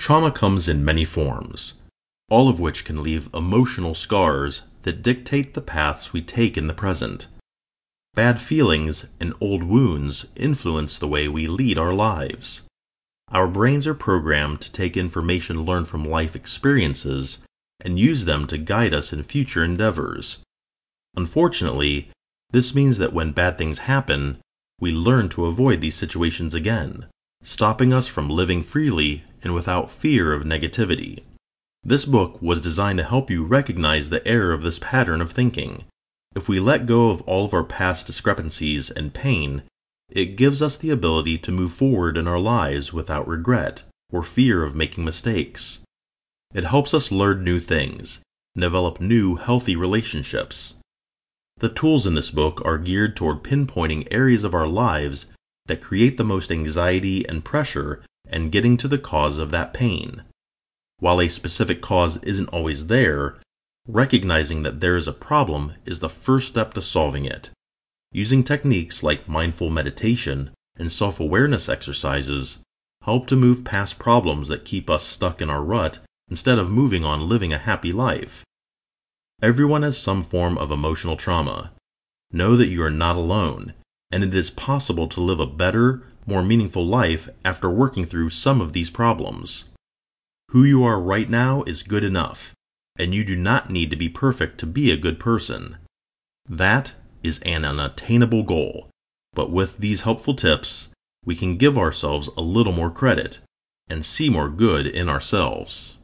Trauma comes in many forms, all of which can leave emotional scars that dictate the paths we take in the present. Bad feelings and old wounds influence the way we lead our lives. Our brains are programmed to take information learned from life experiences and use them to guide us in future endeavors. Unfortunately, this means that when bad things happen, we learn to avoid these situations again, stopping us from living freely and without fear of negativity. This book was designed to help you recognize the error of this pattern of thinking. If we let go of all of our past discrepancies and pain, it gives us the ability to move forward in our lives without regret or fear of making mistakes. It helps us learn new things develop new healthy relationships. The tools in this book are geared toward pinpointing areas of our lives that create the most anxiety and pressure and getting to the cause of that pain. While a specific cause isn't always there, recognizing that there is a problem is the first step to solving it. Using techniques like mindful meditation and self awareness exercises help to move past problems that keep us stuck in our rut instead of moving on living a happy life. Everyone has some form of emotional trauma. Know that you are not alone, and it is possible to live a better, more meaningful life after working through some of these problems. Who you are right now is good enough, and you do not need to be perfect to be a good person. That is an unattainable goal, but with these helpful tips, we can give ourselves a little more credit and see more good in ourselves.